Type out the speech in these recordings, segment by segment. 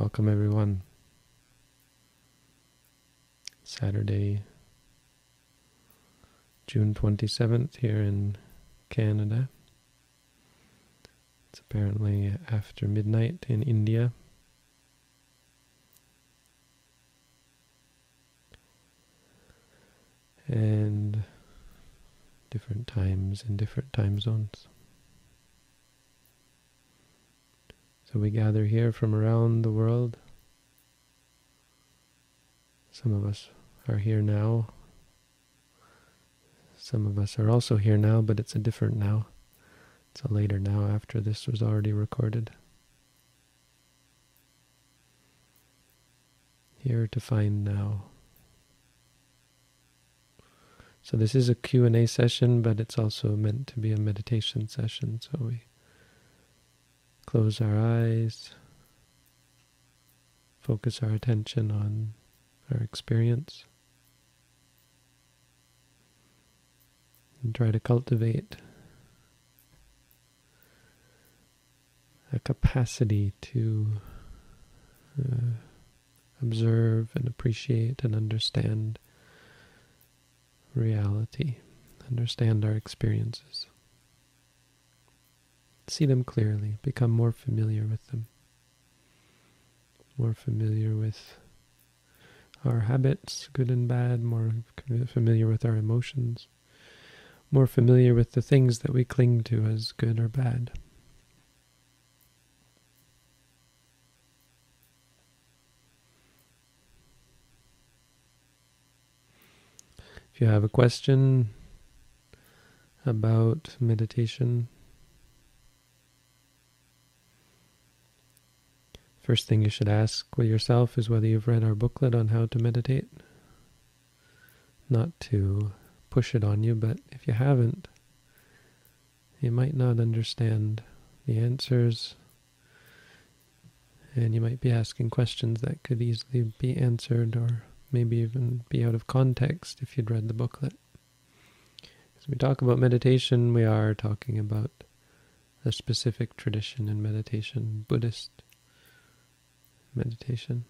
Welcome, everyone. Saturday, June 27th, here in Canada. It's apparently after midnight in India. And different times in different time zones. So we gather here from around the world. Some of us are here now. Some of us are also here now, but it's a different now. It's a later now after this was already recorded. Here to find now. So this is a Q&A session, but it's also meant to be a meditation session. So we close our eyes, focus our attention on our experience, and try to cultivate a capacity to uh, observe and appreciate and understand reality, understand our experiences, see them clearly, become more familiar with them, more familiar with our habits, good and bad, more familiar with our emotions, more familiar with the things that we cling to as good or bad. If you have a question about meditation, first thing you should ask with yourself is whether you've read our booklet on how to meditate. Not to push it on you, but if you haven't, you might not understand the answers and you might be asking questions that could easily be answered or maybe even be out of context if you'd read the booklet. As we talk about meditation, we are talking about a specific tradition in meditation, Buddhist meditation.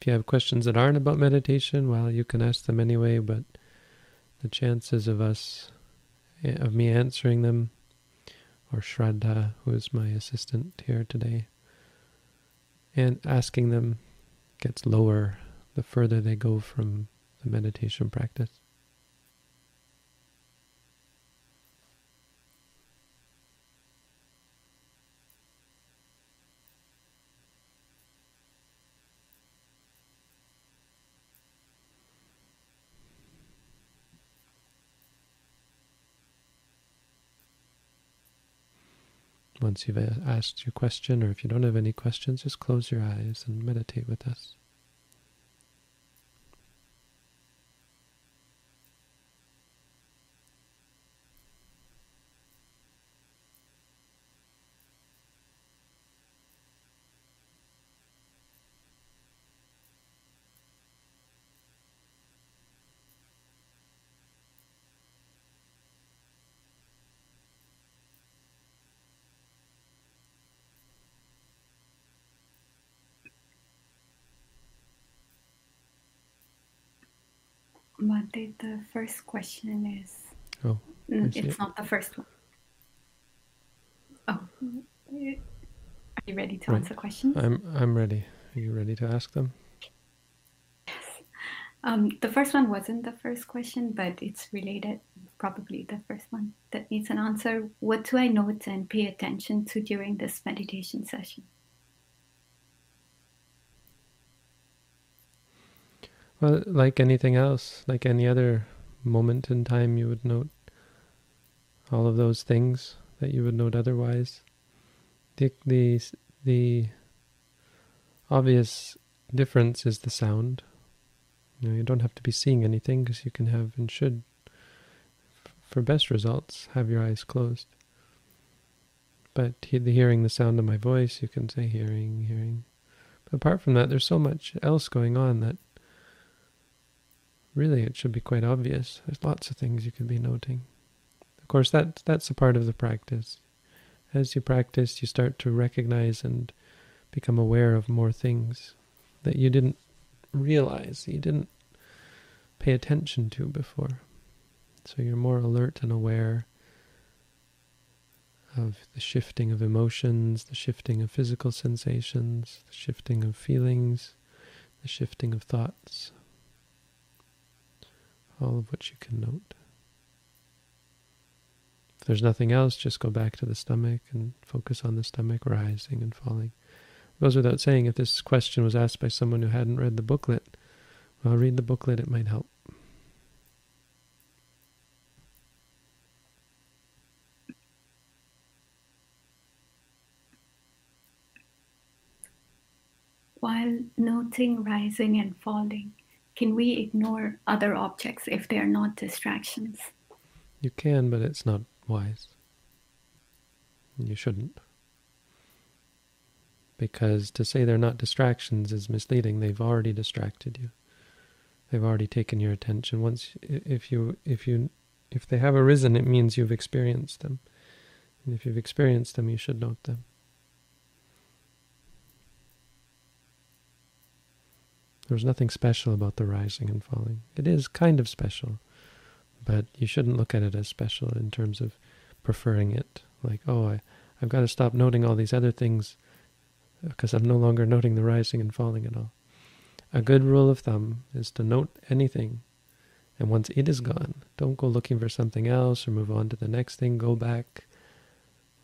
If you have questions that aren't about meditation, well, you can ask them anyway, but the chances of us, eh, of me answering them, or Shraddha, who is my assistant here today, and asking them gets lower the further they go from the meditation practice. Once you've uh, asked your question, or if you don't have any questions, just close your eyes and meditate with us. Bhante, the first question is. Oh, it's it. not the first one. Oh, are you ready to right. answer questions? I'm I'm ready. Are you ready to ask them? Yes. Um, the first one wasn't the first question, but it's related. Probably the first one that needs an answer. What do I note and pay attention to during this meditation session? Well, like anything else, like any other moment in time, you would note all of those things that you would note otherwise. The the the obvious difference is the sound. You know, you don't have to be seeing anything because you can have and should, for best results, have your eyes closed. But he, the hearing the sound of my voice, you can say hearing, hearing. But apart from that, there's so much else going on that really it should be quite obvious. There's lots of things you could be noting. Of course, that that's a part of the practice. as you practice, you start to recognize and become aware of more things that you didn't realize, you didn't pay attention to before. So you're more alert and aware of the shifting of emotions, the shifting of physical sensations, the shifting of feelings, the shifting of thoughts, all of which you can note. If there's nothing else, just go back to the stomach and focus on the stomach rising and falling. It goes without saying, if this question was asked by someone who hadn't read the booklet, well, read the booklet, it might help. While noting rising and falling, can we ignore other objects if they are not distractions? You can, but it's not wise. You shouldn't. Because to say they're not distractions is misleading. They've already distracted you. They've already taken your attention. Once, if you, if you, if they have arisen, it means you've experienced them. And if you've experienced them, you should note them. There's nothing special about the rising and falling. It is kind of special, but you shouldn't look at it as special in terms of preferring it. Like, oh, I, I've got to stop noting all these other things because I'm no longer noting the rising and falling at all. A good rule of thumb is to note anything, and once it is gone, don't go looking for something else or move on to the next thing. Go back.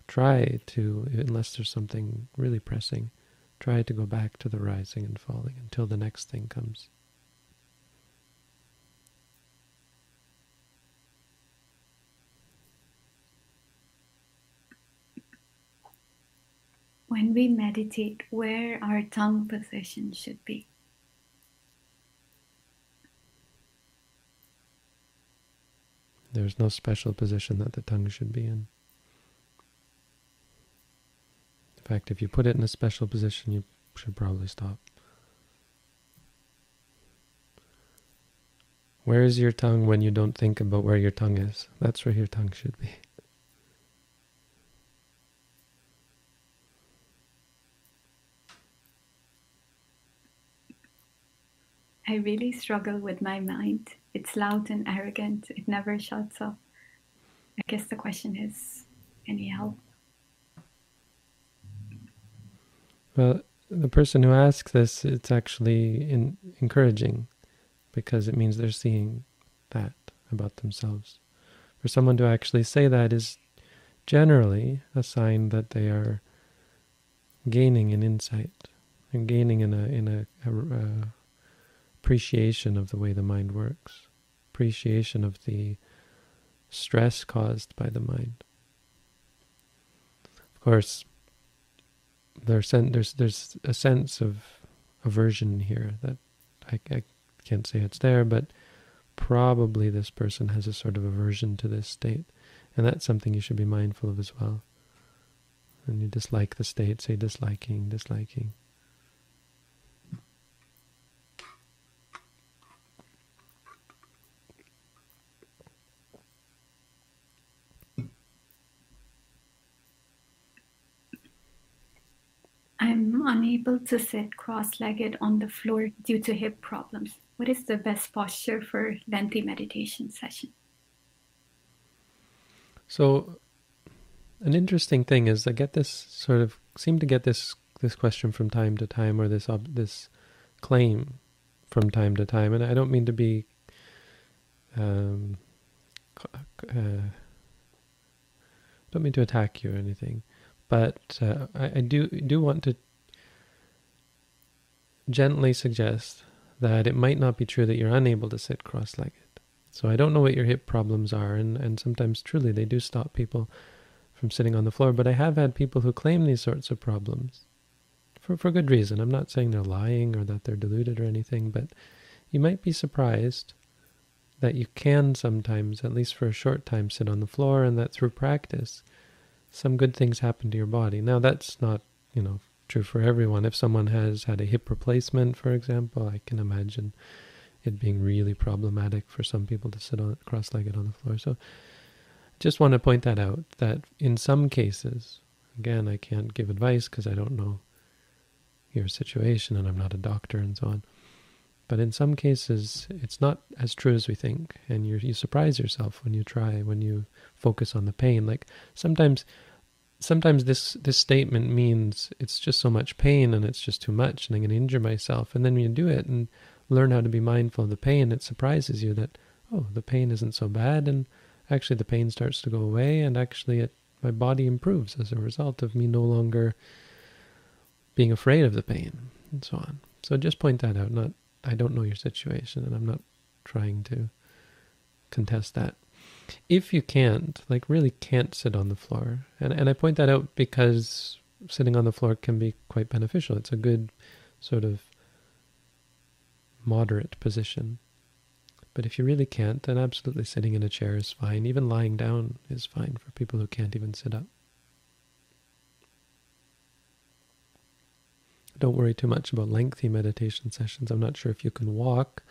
Try to, unless there's something really pressing, try to go back to the rising and falling until the next thing comes. when we meditate, where our tongue position should be. There's no special position that the tongue should be in. In fact, if you put it in a special position, you should probably stop. Where is your tongue when you don't think about where your tongue is? That's where your tongue should be. I really struggle with my mind. It's loud and arrogant. It never shuts up. I guess the question is, any help? Well, the person who asks this, it's actually in, encouraging because it means they're seeing that about themselves. For someone to actually say that is generally a sign that they are gaining in insight and gaining in a in a, a, a appreciation of the way the mind works, appreciation of the stress caused by the mind. Of course, there's there's there's a sense of aversion here that I, I can't say it's there, but probably this person has a sort of aversion to this state, and that's something you should be mindful of as well. And you dislike the state, say disliking, disliking. I'm to sit cross-legged on the floor due to hip problems. What is the best posture for lengthy meditation session? So, an interesting thing is I get this sort of seem to get this this question from time to time, or this this claim from time to time, and I don't mean to be um, uh, don't mean to attack you or anything, but uh, I, I, do do want to gently suggest that it might not be true that you're unable to sit cross-legged. So I don't know what your hip problems are, and, and sometimes truly they do stop people from sitting on the floor. But I have had people who claim these sorts of problems for, for good reason. I'm not saying they're lying or that they're deluded or anything, but you might be surprised that you can sometimes, at least for a short time, sit on the floor, and that through practice, some good things happen to your body. Now, that's not, you know, true for everyone. If someone has had a hip replacement, for example, I can imagine it being really problematic for some people to sit on cross-legged on the floor. So, just want to point that out that in some cases, Again, I can't give advice because I don't know your situation and I'm not a doctor and so on. But in some cases, it's not as true as we think, and you you surprise yourself when you try, when you focus on the pain. Like sometimes, sometimes this this statement means it's just so much pain and it's just too much, and I'm going to injure myself. And then when you do it and learn how to be mindful of the pain, it surprises you that oh, the pain isn't so bad, and actually the pain starts to go away, and actually it my body improves as a result of me no longer being afraid of the pain and so on. So just point that out, not I don't know your situation and I'm not trying to contest that. If you can't, like really can't sit on the floor, and, and I point that out because sitting on the floor can be quite beneficial. It's a good sort of moderate position. But if you really can't, then absolutely sitting in a chair is fine. Even lying down is fine for people who can't even sit up. Don't worry too much about lengthy meditation sessions. I'm not sure if you can walk,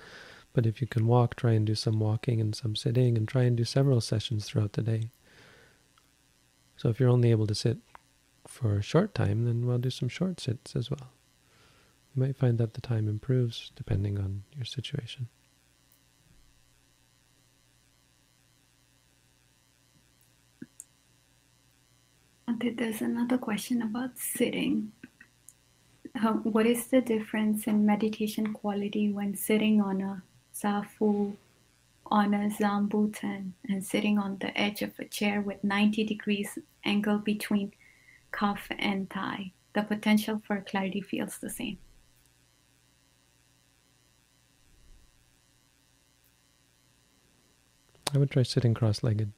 but if you can walk, try and do some walking and some sitting, and try and do several sessions throughout the day. So if you're only able to sit for a short time, then we'll do some short sits as well. You might find that the time improves depending on your situation. There's another question about sitting uh, what is the difference in meditation quality when sitting on a zafu, on a zabuton, and sitting on the edge of a chair with 90 degrees angle between cuff and thigh? The potential for clarity feels the same. I would try sitting cross-legged.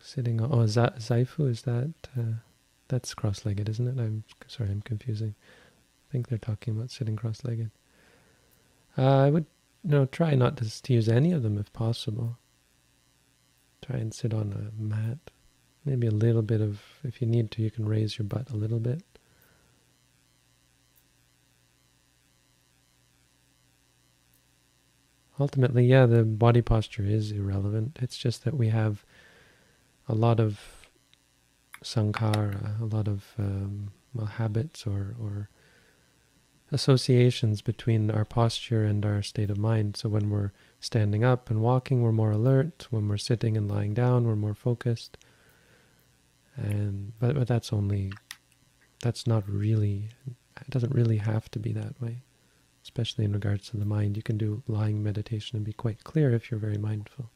Sitting oh, zaifu, is that... Uh, that's cross-legged, isn't it? I'm sorry, I'm confusing. I think they're talking about sitting cross-legged. Uh, I would, you know, try not to, to use any of them if possible. Try and sit on a mat. Maybe a little bit of, if you need to, you can raise your butt a little bit. Ultimately, yeah, the body posture is irrelevant. It's just that we have a lot of sankhara, a lot of um, well, habits or, or associations between our posture and our state of mind. So when we're standing up and walking, we're more alert. When we're sitting and lying down, we're more focused. And but, but that's only that's not really it doesn't really have to be that way, especially in regards to the mind. You can do lying meditation and be quite clear if you're very mindful.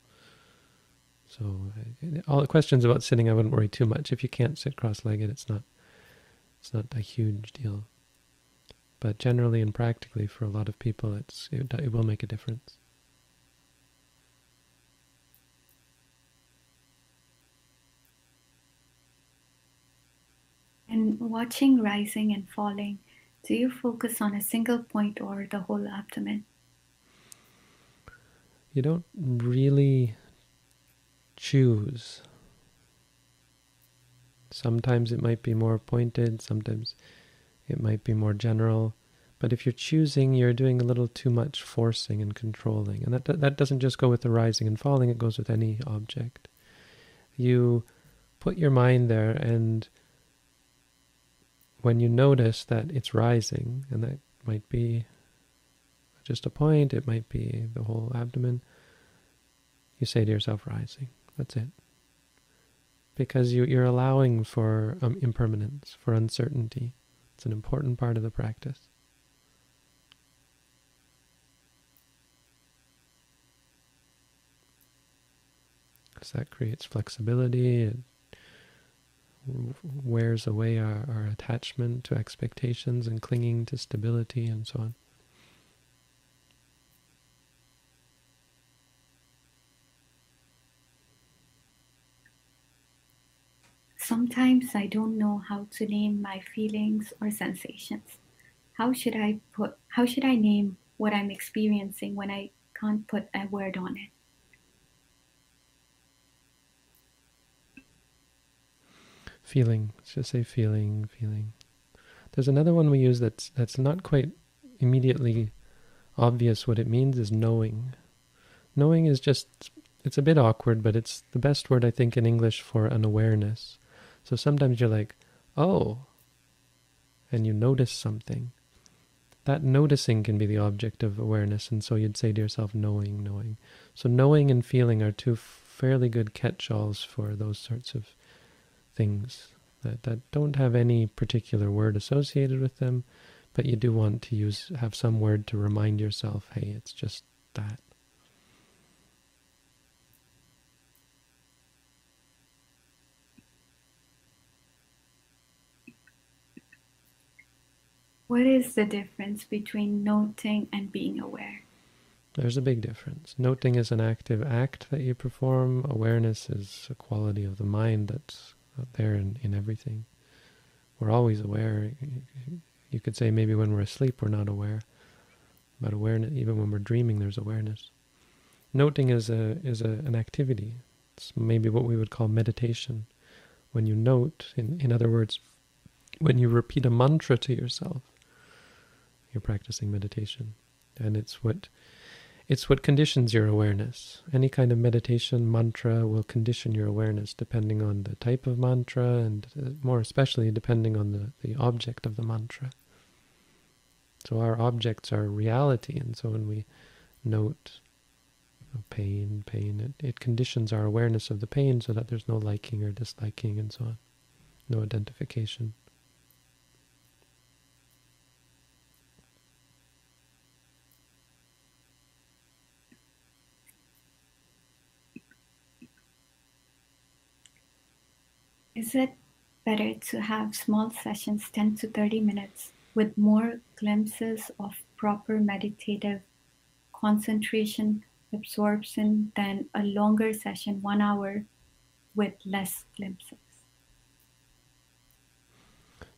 So uh, all the questions about sitting, I wouldn't worry too much. If you can't sit cross-legged, it's not it's not a huge deal. But generally and practically, for a lot of people, it's it, it will make a difference. And watching rising and falling, do you focus on a single point or the whole abdomen? You don't really choose. Sometimes it might be more pointed, sometimes it might be more general. But if you're choosing, you're doing a little too much forcing and controlling. And that, that doesn't just go with the rising and falling, it goes with any object. You put your mind there, and when you notice that it's rising, and that might be just a point, it might be the whole abdomen, you say to yourself, rising. That's it. Because you, you're allowing for um, impermanence, for uncertainty. It's an important part of the practice. Because that creates flexibility, it wears away our, our attachment to expectations and clinging to stability and so on. Sometimes I don't know how to name my feelings or sensations. How should I put how should I name what I'm experiencing when I can't put a word on it? Feeling. Let's just say feeling, feeling. There's another one we use that's that's not quite immediately obvious what it means is knowing. Knowing is just it's a bit awkward, but it's the best word I think in English for an awareness. So sometimes you're like, oh, and you notice something. That noticing can be the object of awareness, and so you'd say to yourself, knowing, knowing. So knowing and feeling are two fairly good catch-alls for those sorts of things that, that don't have any particular word associated with them, but you do want to use have some word to remind yourself, hey, it's just that. What is the difference between noting and being aware? There's a big difference. Noting is an active act that you perform. Awareness is a quality of the mind that's there in, in everything. We're always aware. You could say maybe when we're asleep we're not aware. But awareness, even when we're dreaming, there's awareness. Noting is a is a, an activity. It's maybe what we would call meditation. When you note, in, in other words, when you repeat a mantra to yourself, you're practicing meditation. And it's what it's what conditions your awareness. Any kind of meditation mantra will condition your awareness depending on the type of mantra and uh, more especially depending on the, the object of the mantra. So our objects are reality, and so when we note pain, pain, it, it conditions our awareness of the pain so that there's no liking or disliking and so on, no identification. Is it better to have small sessions, 10 to 30 minutes, with more glimpses of proper meditative concentration, absorption, than a longer session, one hour, with less glimpses?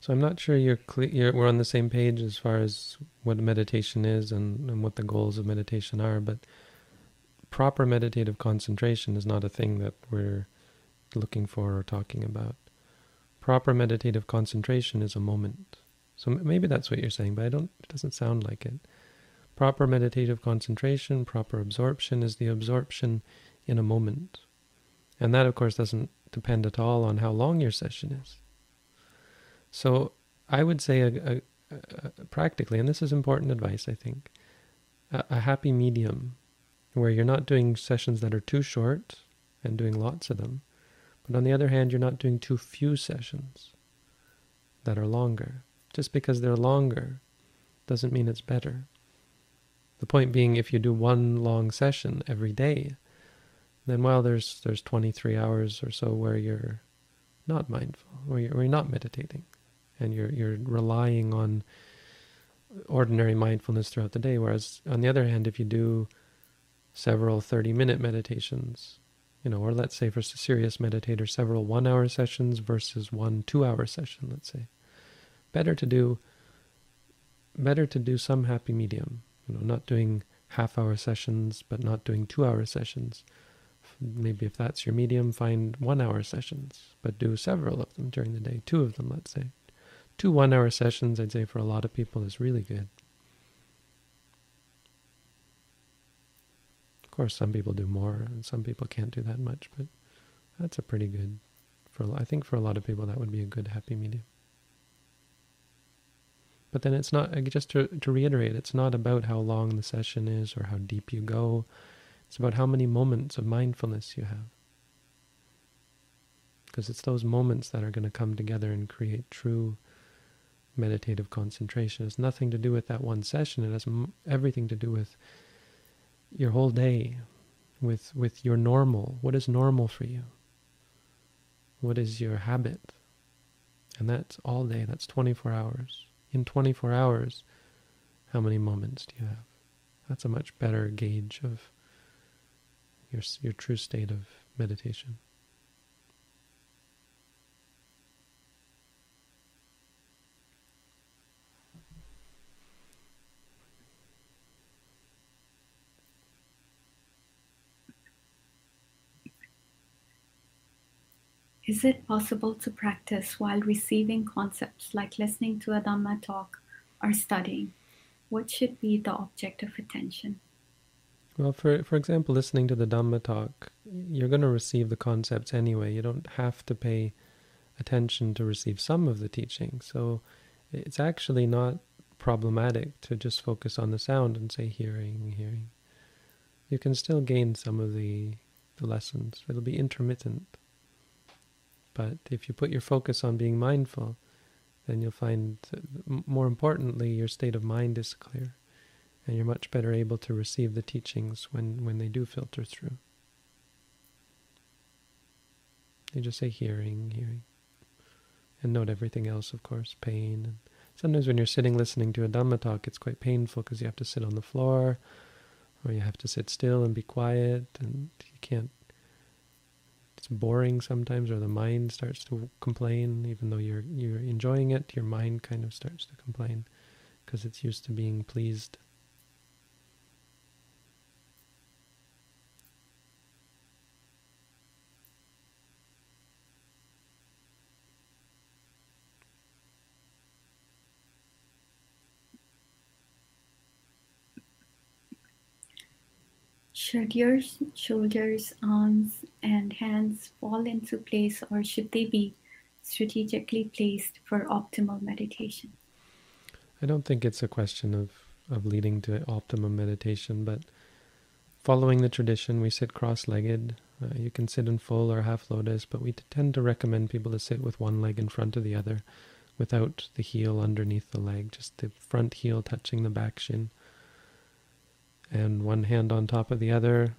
So I'm not sure you're clear. We're on the same page as far as what meditation is and, and what the goals of meditation are, but proper meditative concentration is not a thing that we're looking for or talking about. Proper meditative concentration is a moment. So maybe that's what you're saying, but I don't. It doesn't sound like it. Proper meditative concentration, proper absorption is the absorption in a moment, and that, of course, doesn't depend at all on how long your session is. So I would say, a, a, a, practically, and this is important advice, I think, a happy medium where you're not doing sessions that are too short and doing lots of them, but on the other hand, you're not doing too few sessions that are longer. Just because they're longer doesn't mean it's better. The point being, if you do one long session every day, then well, there's there's 23 hours or so where you're not mindful, where you're, where you're not meditating, and you're you're relying on ordinary mindfulness throughout the day. Whereas on the other hand, if you do several 30-minute meditations you know, or let's say for a serious meditator, several one-hour sessions versus one two-hour session, let's say. Better to do, better to do some happy medium, you know, not doing half-hour sessions, but not doing two-hour sessions. Maybe if that's your medium, find one-hour sessions, but do several of them during the day, two of them, let's say. Two one-hour sessions, I'd say for a lot of people is really good. Course, some people do more, and some people can't do that much, but that's a pretty good. For I think for a lot of people, that would be a good happy medium. But then it's not just to to reiterate, it's not about how long the session is or how deep you go. It's about how many moments of mindfulness you have. Because it's those moments that are going to come together and create true meditative concentration. It has nothing to do with that one session. It has everything to do with your whole day with with your normal. What is normal for you? What is your habit? And that's all day. That's 24 hours. In 24 hours, how many moments do you have? That's a much better gauge of your your true state of meditation. Is it possible to practice while receiving concepts like listening to a Dhamma talk or studying? What should be the object of attention? Well, for for example, listening to the Dhamma talk, you're going to receive the concepts anyway. You don't have to pay attention to receive some of the teaching. So it's actually not problematic to just focus on the sound and say hearing, hearing. You can still gain some of the the lessons. It'll be intermittent. But if you put your focus on being mindful, then you'll find, more importantly, your state of mind is clear and you're much better able to receive the teachings when, when they do filter through. You just say hearing, hearing. And note everything else, of course, pain. And sometimes when you're sitting listening to a Dhamma talk, it's quite painful because you have to sit on the floor or you have to sit still and be quiet and you can't it's boring sometimes or the mind starts to complain even though you're you're enjoying it your mind kind of starts to complain because it's used to being pleased Should your shoulders, arms, and hands fall into place, or should they be strategically placed for optimal meditation? I don't think it's a question of, of leading to optimum meditation, but following the tradition, we sit cross legged. Uh, you can sit in full or half lotus, but we tend to recommend people to sit with one leg in front of the other without the heel underneath the leg, just the front heel touching the back shin and one hand on top of the other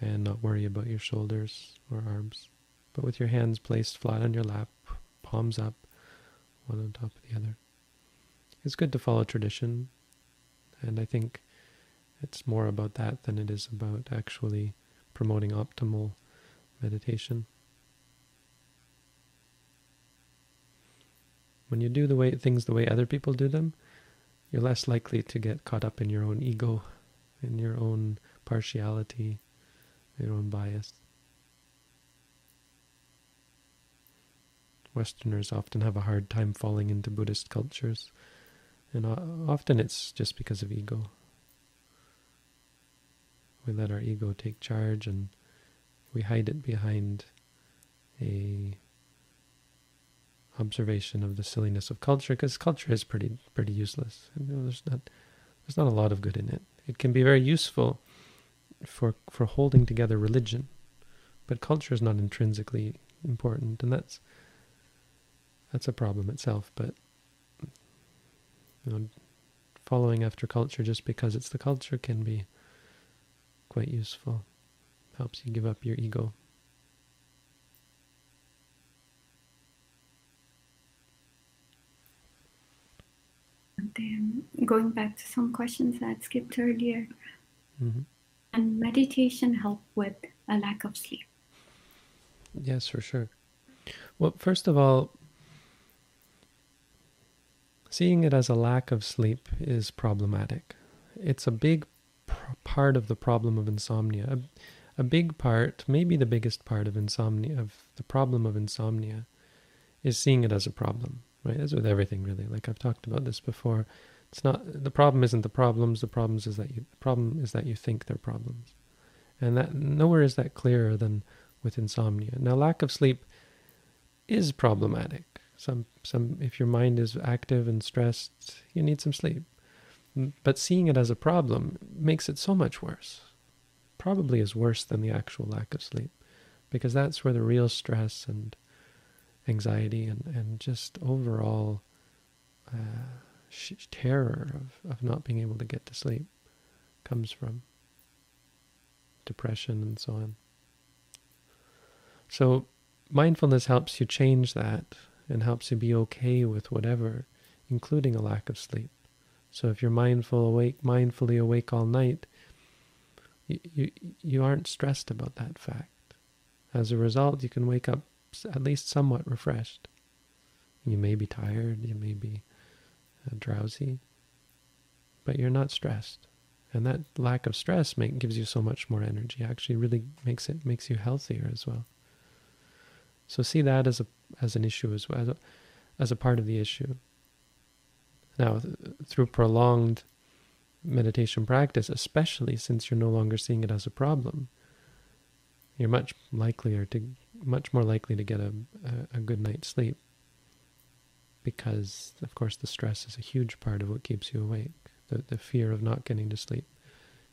and not worry about your shoulders or arms. But with your hands placed flat on your lap, palms up, one on top of the other. It's good to follow tradition, and I think it's more about that than it is about actually promoting optimal meditation. When you do the way things the way other people do them, you're less likely to get caught up in your own ego in your own partiality, your own bias. Westerners often have a hard time falling into Buddhist cultures, and often it's just because of ego. We let our ego take charge and we hide it behind a observation of the silliness of culture because culture is pretty pretty useless. You know, there's not there's not a lot of good in it. It can be very useful for for holding together religion, but culture is not intrinsically important, and that's that's a problem itself. But you know, following after culture just because it's the culture can be quite useful. Helps you give up your ego. Going back to some questions that skipped earlier, mm-hmm. and meditation help with a lack of sleep? Yes, for sure. Well, first of all, seeing it as a lack of sleep is problematic. It's a big pr- part of the problem of insomnia. A, a big part, maybe the biggest part of insomnia, of the problem of insomnia, is seeing it as a problem right? As with everything, really. Like I've talked about this before. It's not the problem isn't the problems. The problems is that you the problem is that you think they're problems, and that nowhere is that clearer than with insomnia. Now, lack of sleep is problematic. Some some if your mind is active and stressed, you need some sleep. But seeing it as a problem makes it so much worse. Probably is worse than the actual lack of sleep, because that's where the real stress and anxiety and, and just overall uh, terror of, of not being able to get to sleep comes from depression and so on. So mindfulness helps you change that and helps you be okay with whatever, including a lack of sleep. So if you're mindful awake, mindfully awake all night, you, you, you aren't stressed about that fact. As a result, you can wake up at least somewhat refreshed. You may be tired, you may be drowsy, but you're not stressed. And that lack of stress make, gives you so much more energy. Actually, really makes it makes you healthier as well. So see that as a as an issue as well as a, as a part of the issue. Now, th- through prolonged meditation practice, especially since you're no longer seeing it as a problem, you're much likelier to much more likely to get a, a, a good night's sleep because of course the stress is a huge part of what keeps you awake. The the fear of not getting to sleep.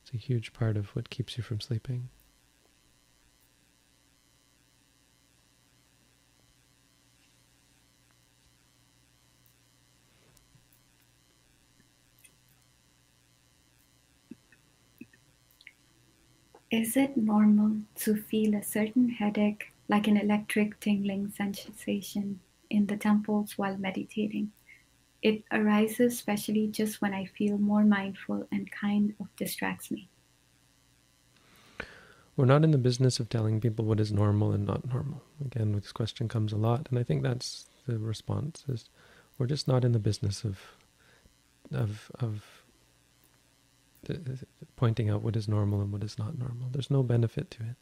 It's a huge part of what keeps you from sleeping. Is it normal to feel a certain headache, like an electric tingling sensation in the temples while meditating? It arises especially just when I feel more mindful and kind of distracts me. We're not in the business of telling people what is normal and not normal. Again, this question comes a lot, and I think that's the response: is we're just not in the business of of of pointing out what is normal and what is not normal. There's no benefit to it.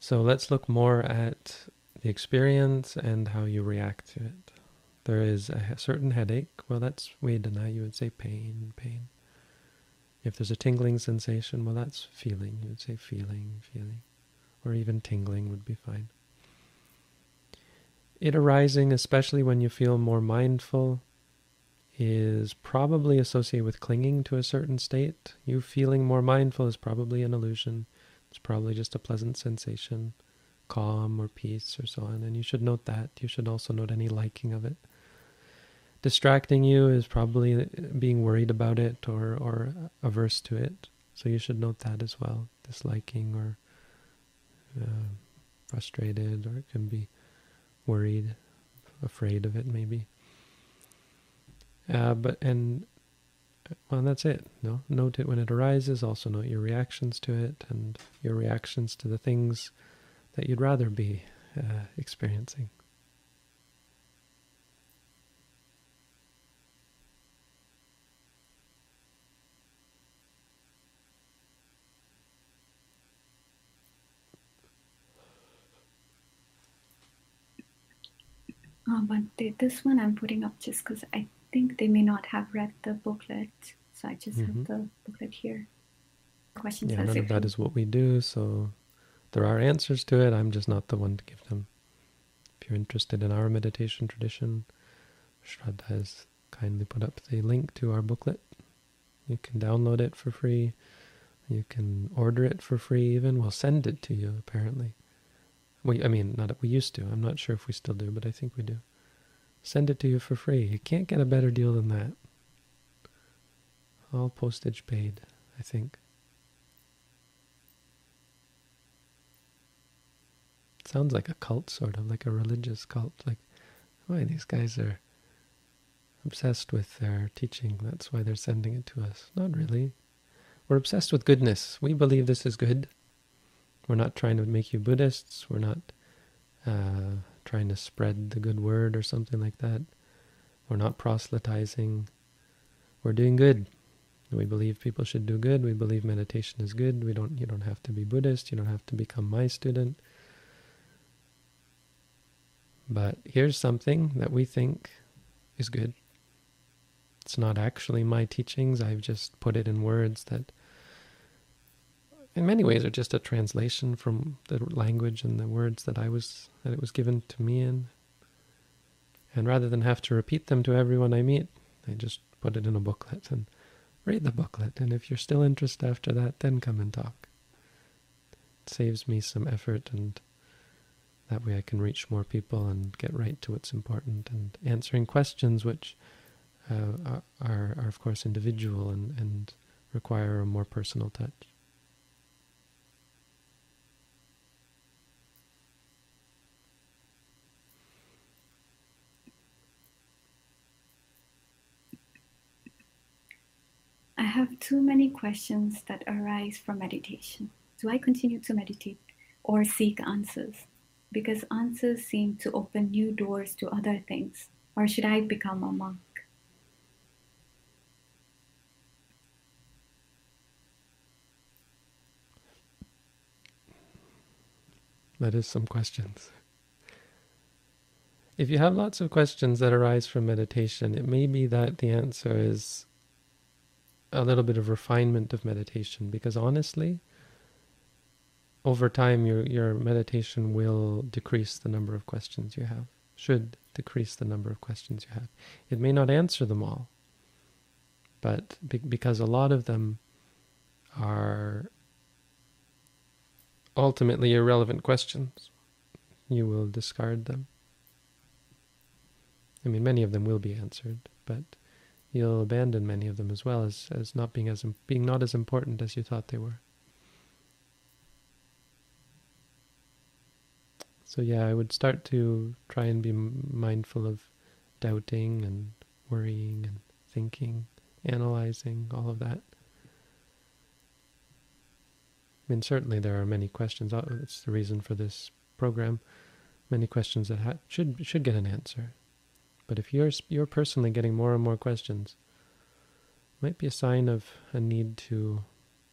So let's look more at the experience and how you react to it. There is a certain headache. Well, that's Vedana. You would say pain, pain. If there's a tingling sensation, well, that's feeling. You would say feeling, feeling. Or even tingling would be fine. It arising, especially when you feel more mindful, is probably associated with clinging to a certain state. You feeling more mindful is probably an illusion. It's probably just a pleasant sensation, calm or peace or so on. And you should note that. You should also note any liking of it. Distracting you is probably being worried about it or, or averse to it. So you should note that as well. Disliking or uh, frustrated or it can be worried, afraid of it maybe. Uh, but and well, that's it. No, note it when it arises. Also note your reactions to it and your reactions to the things that you'd rather be uh, experiencing. Oh, but this one I'm putting up just because I think they may not have read the booklet, so I just mm-hmm. have the booklet here. Questions. Yeah, none of that is what we do, so there are answers to it. I'm just not the one to give them. If you're interested in our meditation tradition, Shraddha has kindly put up the link to our booklet. You can download it for free. You can order it for free even. We'll send it to you, apparently. We, I mean, not we used to. I'm not sure if we still do, but I think we do send it to you for free. You can't get a better deal than that. All postage paid, I think. Sounds like a cult, sort of, like a religious cult. Like, why these guys are obsessed with their teaching. That's why they're sending it to us. Not really. We're obsessed with goodness. We believe this is good. We're not trying to make you Buddhists. We're not uh, trying to spread the good word or something like that. We're not proselytizing. We're doing good. We believe people should do good. We believe meditation is good. We don't you don't have to be Buddhist. You don't have to become my student. But here's something that we think is good. It's not actually my teachings. I've just put it in words that in many ways are just a translation from the language and the words that I was that it was given to me in. And rather than have to repeat them to everyone I meet, I just put it in a booklet and read the booklet. And if you're still interested after that, then come and talk. It saves me some effort and that way I can reach more people and get right to what's important and answering questions which uh, are, are, of course, individual and, and require a more personal touch. I have too many questions that arise from meditation. Do I continue to meditate or seek answers? Because answers seem to open new doors to other things. Or should I become a monk? That is some questions. If you have lots of questions that arise from meditation, it may be that the answer is a little bit of refinement of meditation because honestly, over time your your meditation will decrease the number of questions you have. Should decrease the number of questions you have. It may not answer them all, but be, because a lot of them are ultimately irrelevant questions, you will discard them. I mean, many of them will be answered, but you'll abandon many of them as well as, as not being as being not as important as you thought they were. So yeah, I would start to try and be mindful of doubting and worrying and thinking, analyzing, all of that. I mean, certainly there are many questions. Uh, That's the reason for this program. Many questions that should should get an answer. But if you're you're personally getting more and more questions, it might be a sign of a need to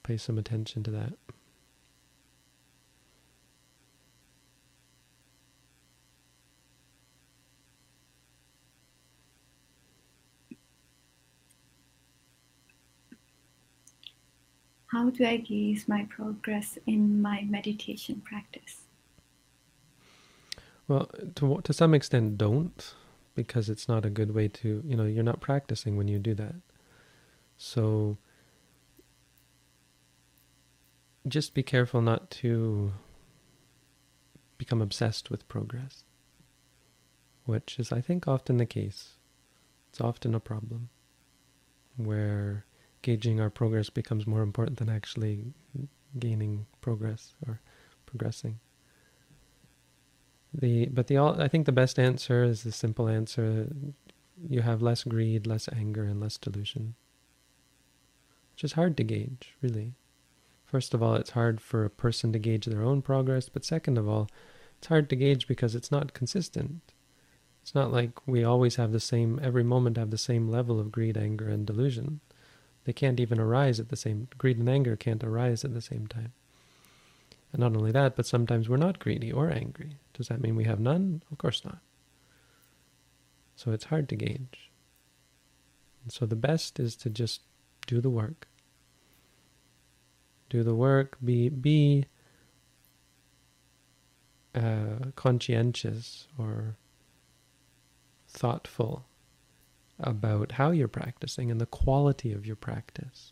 pay some attention to that. How do I gauge my progress in my meditation practice? Well, to to some extent, don't because it's not a good way to, you know, you're not practicing when you do that. So just be careful not to become obsessed with progress, which is, I think, often the case. It's often a problem where gauging our progress becomes more important than actually gaining progress or progressing. The but the I think the best answer is the simple answer. You have less greed, less anger, and less delusion. Which is hard to gauge, really. First of all, it's hard for a person to gauge their own progress, but second of all, it's hard to gauge because it's not consistent. It's not like we always have the same, every moment have the same level of greed, anger, and delusion. They can't even arise at the same, greed and anger can't arise at the same time. And not only that, but sometimes we're not greedy or angry. Does that mean we have none? Of course not. So it's hard to gauge. And so the best is to just do the work. Do the work, be, be uh, conscientious or thoughtful about how you're practicing and the quality of your practice.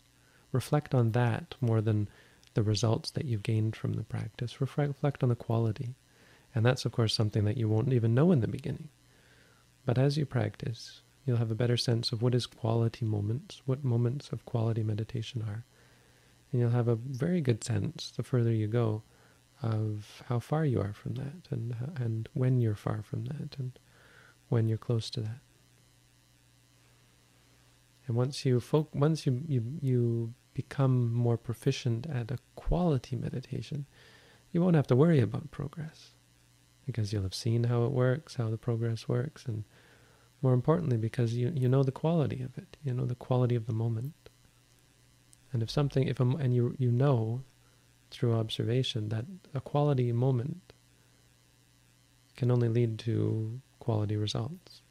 Reflect on that more than the results that you've gained from the practice. Reflect on the quality. And that's, of course, something that you won't even know in the beginning. But as you practice, you'll have a better sense of what is quality moments, what moments of quality meditation are. And you'll have a very good sense, the further you go, of how far you are from that and, and when you're far from that and when you're close to that. And once you once you, you you become more proficient at a quality meditation, you won't have to worry about progress because you'll have seen how it works, how the progress works, and more importantly, because you, you know the quality of it, you know the quality of the moment. And if something, if a, and you you know through observation that a quality moment can only lead to quality results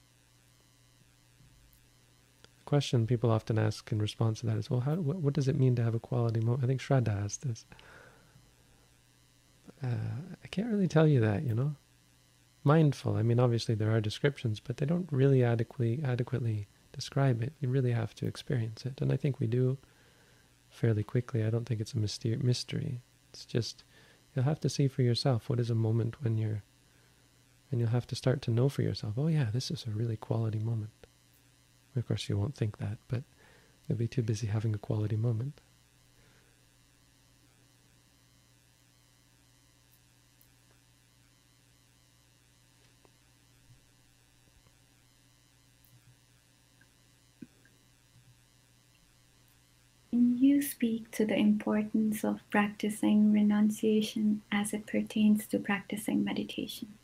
question people often ask in response to that is, well, how, what, what does it mean to have a quality moment? I think Shraddha asked this. Uh, I can't really tell you that, you know. Mindful. I mean, obviously there are descriptions, but they don't really adequately adequately describe it. You really have to experience it, and I think we do fairly quickly. I don't think it's a mystery. It's just you'll have to see for yourself what is a moment when you're, and you'll have to start to know for yourself. Oh yeah, this is a really quality moment. Of course, you won't think that, but you'll be too busy having a quality moment. You speak to the importance of practicing renunciation as it pertains to practicing meditation?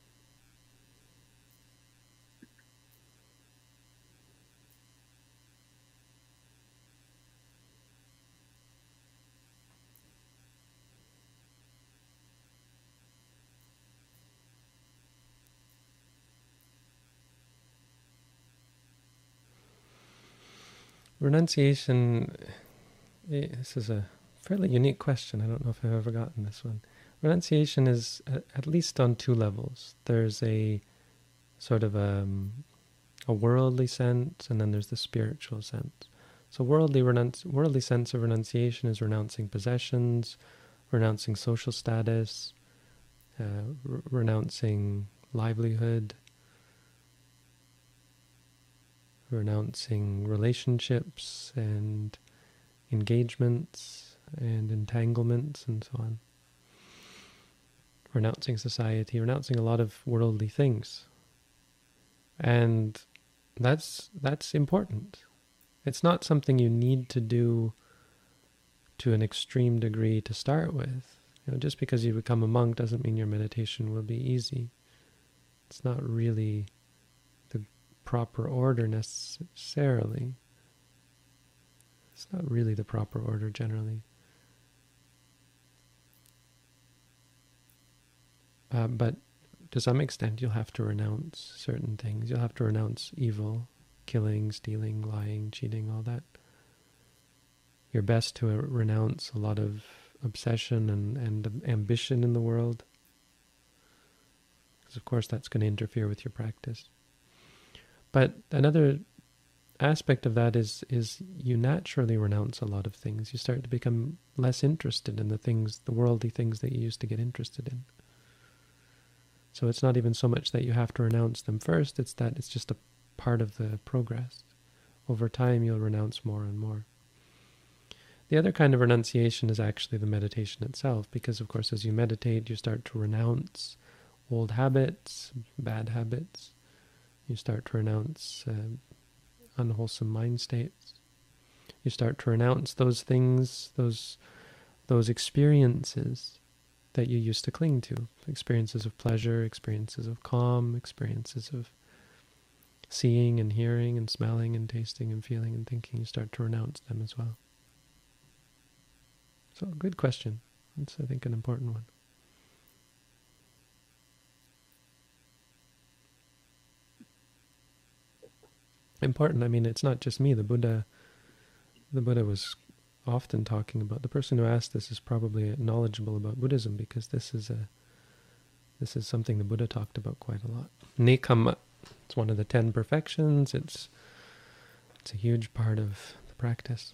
Renunciation eh, this is a fairly unique question. I don't know if I've ever gotten this one. Renunciation is at least on two levels. There's a sort of a, um, a worldly sense, and then there's the spiritual sense. So worldly renunci- worldly sense of renunciation is renouncing possessions, renouncing social status, uh, re- renouncing livelihood, renouncing relationships and engagements and entanglements and so on. Renouncing society, renouncing a lot of worldly things. And that's that's important. It's not something you need to do to an extreme degree to start with. You know, just because you become a monk doesn't mean your meditation will be easy. It's not really proper order necessarily. It's not really the proper order generally. Uh, but to some extent, you'll have to renounce certain things. You'll have to renounce evil, killing, stealing, lying, cheating, all that. Your best to renounce a lot of obsession and, and ambition in the world. Because, of course, that's going to interfere with your practice. But another aspect of that is is you naturally renounce a lot of things. You start to become less interested in the things, the worldly things that you used to get interested in. So it's not even so much that you have to renounce them first, it's that it's just a part of the progress. Over time you'll renounce more and more. The other kind of renunciation is actually the meditation itself, because of course, as you meditate, you start to renounce old habits, bad habits. You start to renounce uh, unwholesome mind states. You start to renounce those things, those those experiences that you used to cling to, experiences of pleasure, experiences of calm, experiences of seeing and hearing and smelling and tasting and feeling and thinking. You start to renounce them as well. So, good question. That's, I think, an important one. Important. I mean, it's not just me. The Buddha, the Buddha was often talking about. The person who asked this is probably knowledgeable about Buddhism because this is a, this is something the Buddha talked about quite a lot. Nekkhamma. It's one of the ten perfections. It's, it's a huge part of the practice.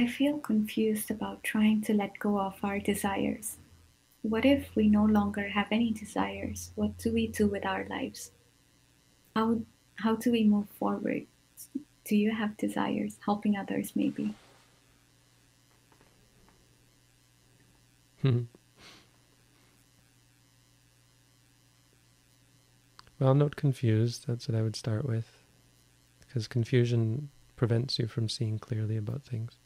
I feel confused about trying to let go of our desires. What if we no longer have any desires? What do we do with our lives? How, how do we move forward? Do you have desires? Helping others, maybe? Hmm. Well, not confused. That's what I would start with. Because confusion prevents you from seeing clearly about things.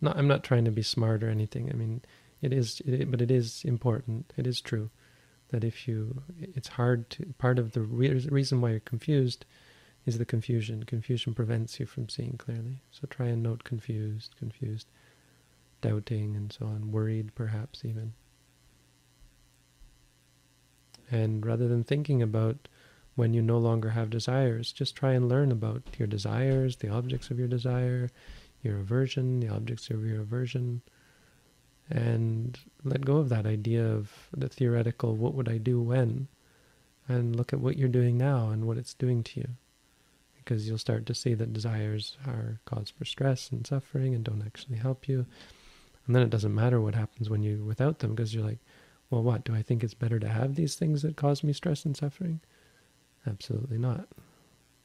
Not, I'm not trying to be smart or anything. I mean, it is, it, but it is important. It is true that if you, it's hard to, part of the re- reason why you're confused is the confusion. Confusion prevents you from seeing clearly. So try and note confused, confused, doubting and so on, worried perhaps even. And rather than thinking about when you no longer have desires, just try and learn about your desires, the objects of your desire, your aversion, the objects of your aversion, and let go of that idea of the theoretical, what would I do when? And look at what you're doing now and what it's doing to you. Because you'll start to see that desires are cause for stress and suffering and don't actually help you. And then it doesn't matter what happens when you're without them because you're like, well, what? Do I think it's better to have these things that cause me stress and suffering? Absolutely not.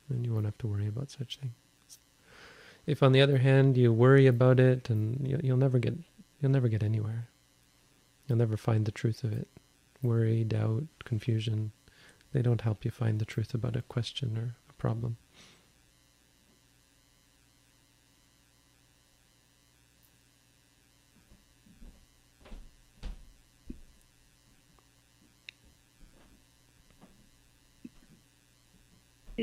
And you won't have to worry about such things. If on the other hand you worry about it, and you'll, you'll never get you'll never get anywhere. You'll never find the truth of it. Worry, doubt, confusion, they don't help you find the truth about a question or a problem.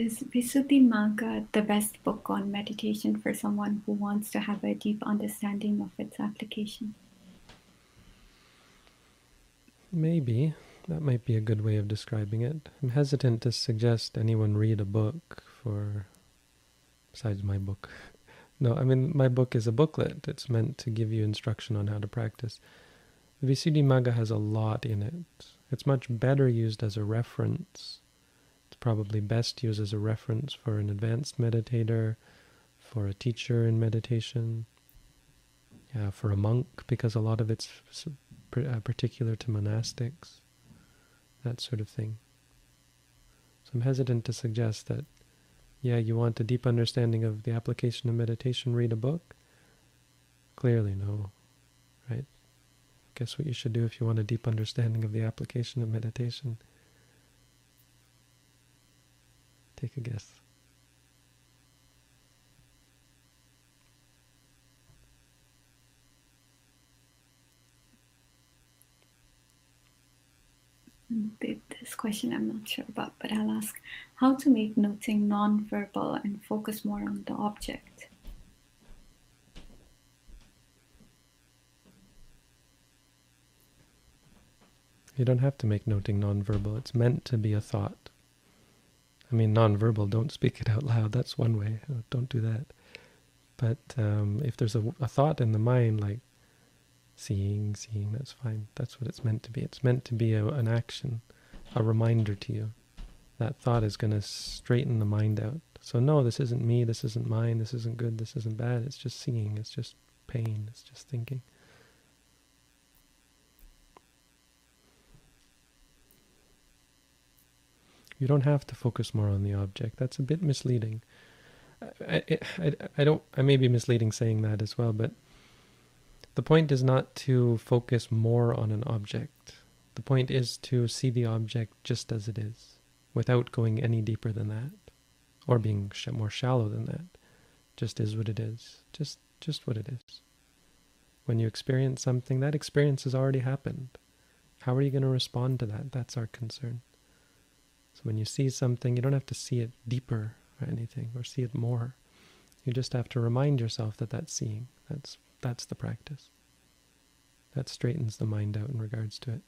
Is Visuddhimagga the best book on meditation for someone who wants to have a deep understanding of its application? Maybe. that might be a good way of describing it. I'm hesitant to suggest anyone read a book for, besides my book. No, I mean, my book is a booklet. It's meant to give you instruction on how to practice. Visuddhimagga has a lot in it. It's much better used as a reference. Probably best used as a reference for an advanced meditator, for a teacher in meditation, yeah, for a monk, because a lot of it's uh, particular to monastics, that sort of thing. So I'm hesitant to suggest that, yeah, you want a deep understanding of the application of meditation, read a book? Clearly, no, right? Guess what you should do if you want a deep understanding of the application of meditation? Take a guess. This question I'm not sure about, but I'll ask how to make noting non-verbal and focus more on the object. You don't have to make noting non-verbal. It's meant to be a thought. I mean, non-verbal, don't speak it out loud. That's one way. Don't do that. But um, if there's a, a thought in the mind, like seeing, seeing, that's fine. That's what it's meant to be. It's meant to be a, an action, a reminder to you. That thought is going to straighten the mind out. So no, this isn't me, this isn't mine, this isn't good, this isn't bad. It's just seeing, it's just pain, it's just thinking. You don't have to focus more on the object. That's a bit misleading. I, I, I don't. I may be misleading saying that as well, but the point is not to focus more on an object. The point is to see the object just as it is, without going any deeper than that, or being more shallow than that. Just is what it is. Just, just what it is. When you experience something, that experience has already happened. How are you going to respond to that? That's our concern. So when you see something, you don't have to see it deeper or anything, or see it more. You just have to remind yourself that that's seeing. That's that's the practice. That straightens the mind out in regards to it.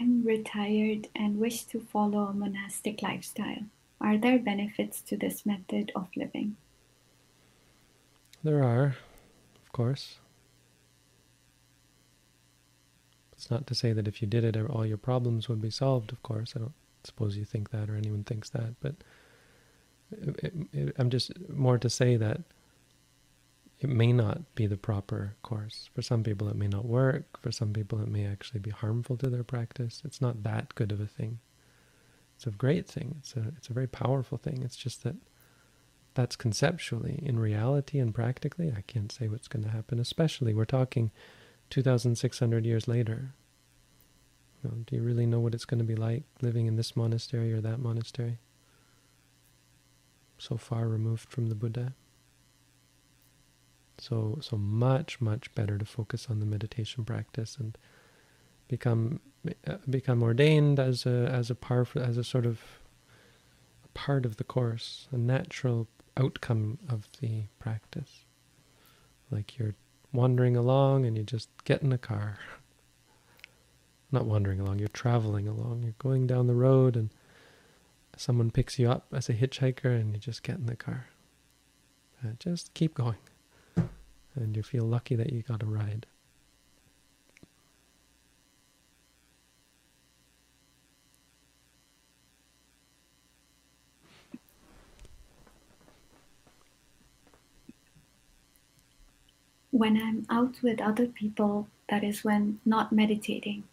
I'm retired and wish to follow a monastic lifestyle. Are there benefits to this method of living? There are, of course. It's not to say that if you did it, all your problems would be solved, of course. I don't suppose you think that or anyone thinks that, but it, it, I'm just more to say that it may not be the proper course. For some people, it may not work. For some people, it may actually be harmful to their practice. It's not that good of a thing. It's a great thing. It's a it's a very powerful thing. It's just that that's conceptually. In reality and practically, I can't say what's going to happen. Especially, we're talking 2,600 years later. You know, do you really know what it's going to be like living in this monastery or that monastery? So far removed from the Buddha. So, so much, much better to focus on the meditation practice and become uh, become ordained as a as a part as a sort of part of the course, a natural outcome of the practice. Like you're wandering along and you just get in a car. Not wandering along, you're traveling along. You're going down the road and someone picks you up as a hitchhiker and you just get in the car. Uh, just keep going. And you feel lucky that you got a ride. When I'm out with other people, that is when not meditating,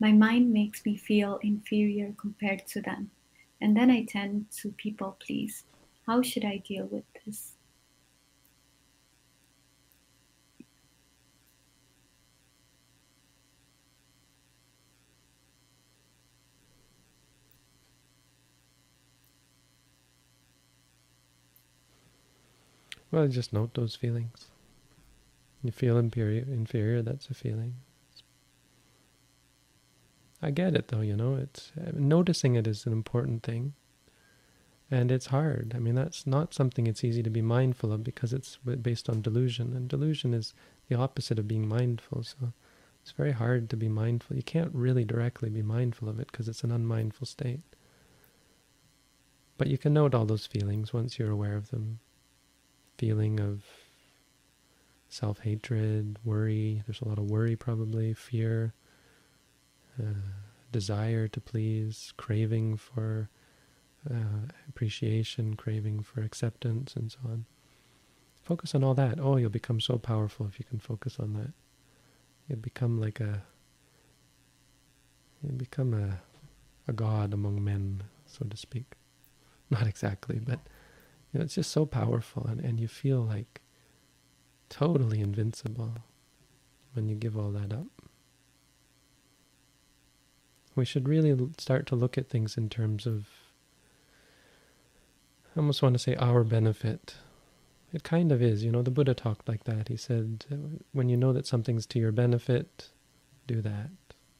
my mind makes me feel inferior compared to them. And then I tend to people please. How should I deal with this? Well, just note those feelings. You feel inferior, inferior, that's a feeling. I get it though, you know, it's uh, noticing it is an important thing. And it's hard. I mean, that's not something it's easy to be mindful of because it's based on delusion. And delusion is the opposite of being mindful. So it's very hard to be mindful. You can't really directly be mindful of it because it's an unmindful state. But you can note all those feelings once you're aware of them. Feeling of self-hatred, worry. There's a lot of worry probably, fear, uh, desire to please, craving for uh, appreciation, craving for acceptance, and so on. Focus on all that. Oh, you'll become so powerful if you can focus on that. You'll become like a, you become a, a god among men, so to speak. Not exactly, but you know, it's just so powerful, and, and you feel like totally invincible when you give all that up. We should really start to look at things in terms of, I almost want to say our benefit. It kind of is, you know, the Buddha talked like that. He said, when you know that something's to your benefit, do that.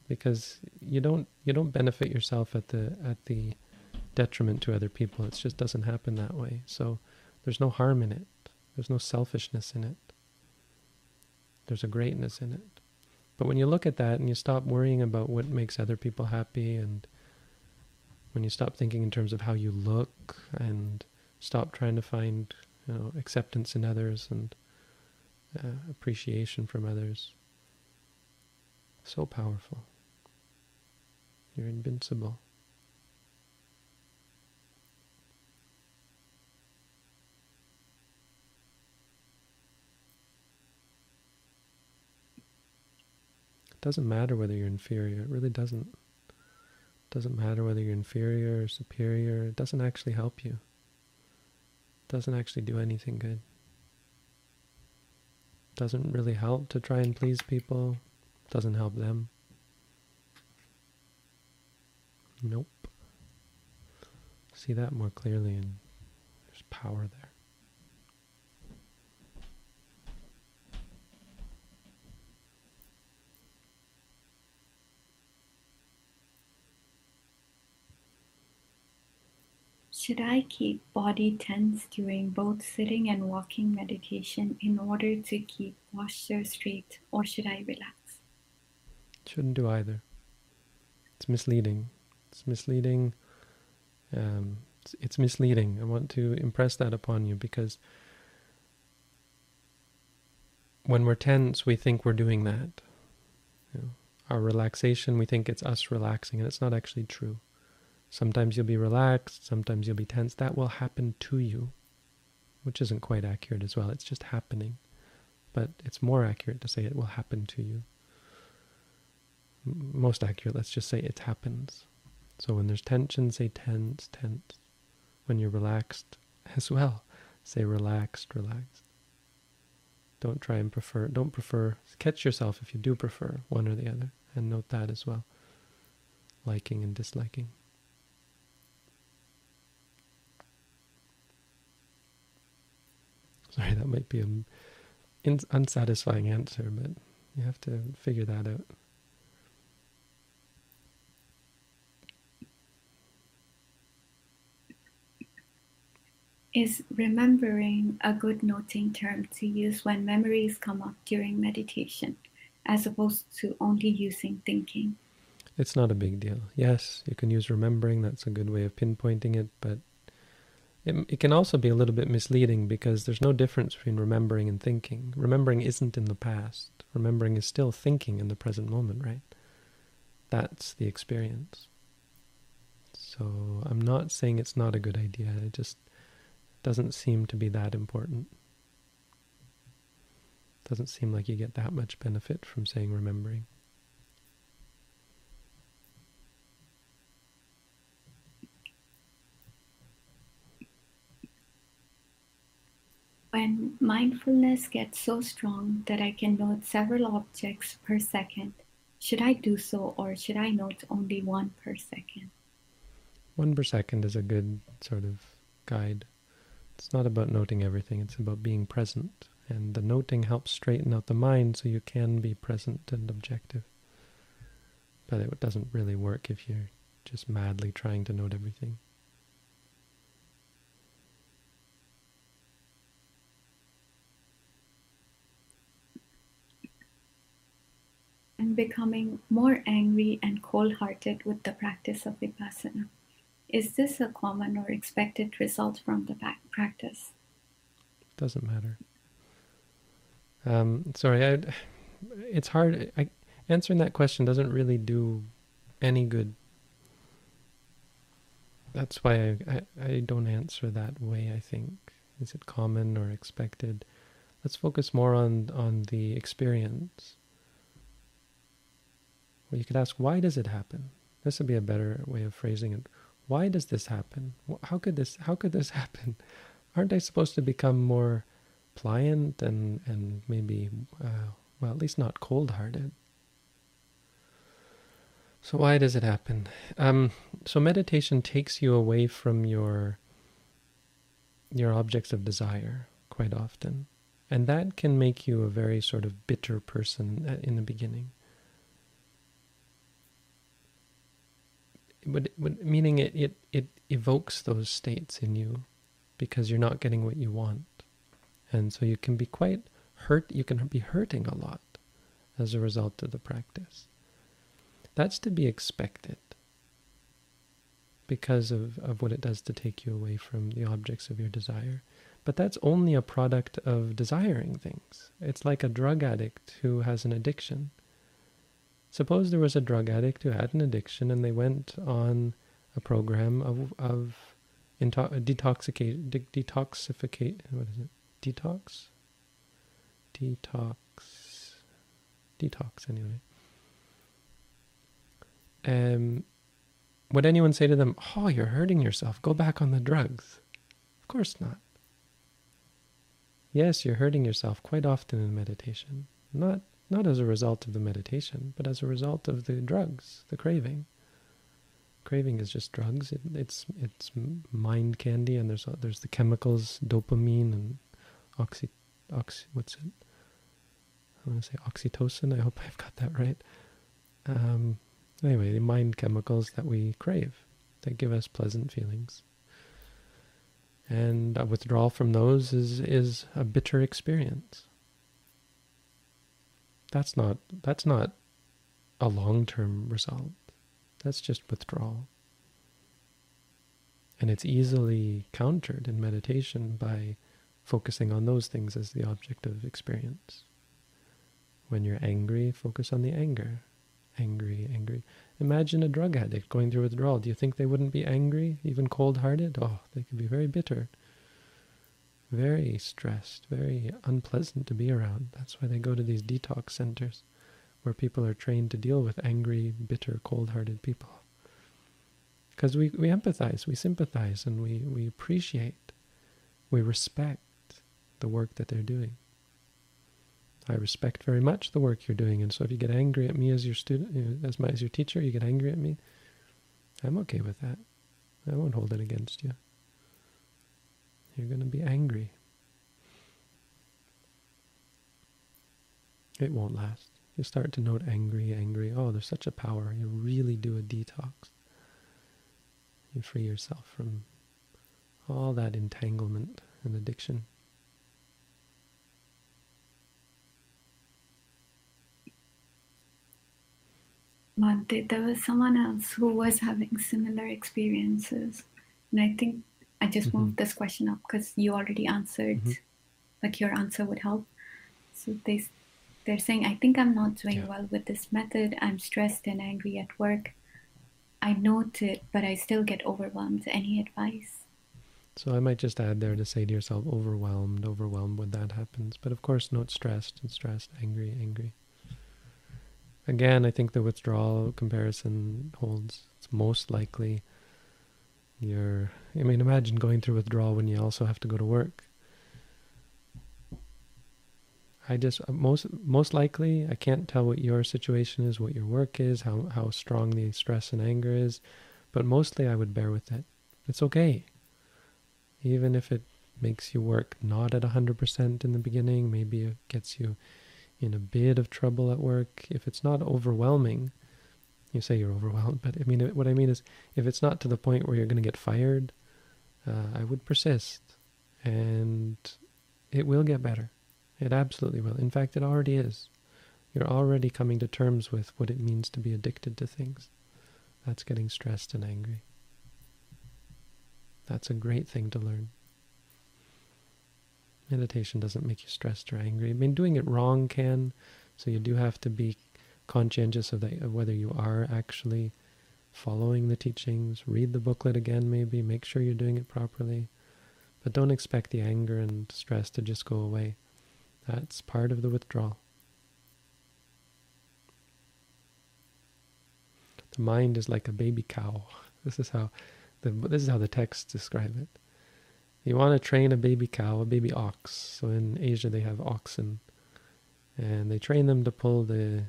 Because you don't you don't benefit yourself at the at the detriment to other people. It just doesn't happen that way. So there's no harm in it. There's no selfishness in it. There's a greatness in it. But when you look at that and you stop worrying about what makes other people happy and when you stop thinking in terms of how you look and stop trying to find you know, acceptance in others and uh, appreciation from others, so powerful. You're invincible. It doesn't matter whether you're inferior. It really doesn't. It doesn't matter whether you're inferior or superior. It doesn't actually help you. It doesn't actually do anything good. It doesn't really help to try and please people. It doesn't help them. Nope. See that more clearly and there's power there. Should I keep body tense during both sitting and walking meditation in order to keep posture straight, or should I relax? Shouldn't do either. It's misleading. It's misleading. Um, it's, it's misleading. I want to impress that upon you because when we're tense, we think we're doing that. You know, our relaxation, we think it's us relaxing, and it's not actually true. Sometimes you'll be relaxed, sometimes you'll be tense. That will happen to you, which isn't quite accurate as well. It's just happening. But it's more accurate to say it will happen to you. Most accurate, let's just say it happens. So when there's tension, say tense, tense. When you're relaxed as well, say relaxed, relaxed. Don't try and prefer, don't prefer, catch yourself if you do prefer one or the other, and note that as well. Liking and disliking. Sorry, that might be an unsatisfying answer, but you have to figure that out. Is remembering a good noting term to use when memories come up during meditation, as opposed to only using thinking? It's not a big deal. Yes, you can use remembering, that's a good way of pinpointing it, but it, it can also be a little bit misleading because there's no difference between remembering and thinking. Remembering isn't in the past. Remembering is still thinking in the present moment, right? That's the experience. So I'm not saying it's not a good idea. It just doesn't seem to be that important. Doesn't seem like you get that much benefit from saying remembering. When mindfulness gets so strong that I can note several objects per second, should I do so or should I note only one per second? One per second is a good sort of guide. It's not about noting everything, it's about being present. And the noting helps straighten out the mind so you can be present and objective. But it doesn't really work if you're just madly trying to note everything. Becoming more angry and cold hearted with the practice of Vipassana. Is this a common or expected result from the practice? Doesn't matter. Um, sorry, I, it's hard. I, answering that question doesn't really do any good. That's why I, I, I don't answer that way, I think. Is it common or expected? Let's focus more on, on the experience. You could ask, why does it happen? This would be a better way of phrasing it. Why does this happen? How could this, how could this happen? Aren't I supposed to become more pliant and, and maybe, uh, well, at least not cold-hearted? So why does it happen? Um, so meditation takes you away from your your objects of desire quite often, and that can make you a very sort of bitter person uh, in the beginning. But, meaning it, it it evokes those states in you because you're not getting what you want, and so you can be quite hurt. You can be hurting a lot as a result of the practice. That's to be expected because of, of what it does to take you away from the objects of your desire. But that's only a product of desiring things. It's like a drug addict who has an addiction. Suppose there was a drug addict who had an addiction and they went on a program of, of into- detoxicate, de- detoxificate, what is it? Detox? Detox. Detox, anyway um, would anyone say to them, Oh, you're hurting yourself, go back on the drugs? Of course not. Yes, you're hurting yourself quite often in meditation. Not not as a result of the meditation, but as a result of the drugs, the craving. Craving is just drugs. It, it's it's mind candy, and there's there's the chemicals, dopamine and oxy, oxy what's it? I want to say oxytocin. I hope I've got that right. Um, Anyway, the mind chemicals that we crave, that give us pleasant feelings. And a withdrawal from those is, is a bitter experience. That's not, that's not a long-term result. That's just withdrawal. And it's easily countered in meditation by focusing on those things as the object of experience. When you're angry, focus on the anger angry, angry. Imagine a drug addict going through withdrawal. Do you think they wouldn't be angry, even cold-hearted? Oh, they could be very bitter, very stressed, very unpleasant to be around. That's why they go to these detox centers where people are trained to deal with angry, bitter, cold-hearted people. Because we, we empathize, we sympathize, and we, we appreciate, we respect the work that they're doing. I respect very much the work you're doing, and so if you get angry at me as your student, as my as your teacher, you get angry at me. I'm okay with that. I won't hold it against you. You're going to be angry. It won't last. You start to note angry, angry. Oh, there's such a power. You really do a detox. You free yourself from all that entanglement and addiction. but there was someone else who was having similar experiences and i think i just mm-hmm. moved this question up because you already answered mm-hmm. like your answer would help so they they're saying i think i'm not doing yeah. well with this method i'm stressed and angry at work i note it but i still get overwhelmed any advice so i might just add there to say to yourself overwhelmed overwhelmed when that happens but of course note stressed and stressed angry angry Again, I think the withdrawal comparison holds. It's most likely you're, I mean, imagine going through withdrawal when you also have to go to work. I just, uh, most, most likely, I can't tell what your situation is, what your work is, how, how strong the stress and anger is, but mostly I would bear with it. It's okay. Even if it makes you work not at 100% in the beginning, maybe it gets you in a bit of trouble at work, if it's not overwhelming, you say you're overwhelmed, but I mean, what I mean is, if it's not to the point where you're going to get fired, uh, I would persist, and it will get better. It absolutely will. In fact, it already is. You're already coming to terms with what it means to be addicted to things. That's getting stressed and angry. That's a great thing to learn. Meditation doesn't make you stressed or angry. I mean, doing it wrong can, so you do have to be conscientious of, of whether you are actually following the teachings. Read the booklet again, maybe. Make sure you're doing it properly. But don't expect the anger and stress to just go away. That's part of the withdrawal. The mind is like a baby cow. This is how the, this is how the texts describe it. You want to train a baby cow, a baby ox. So in Asia they have oxen, and they train them to pull the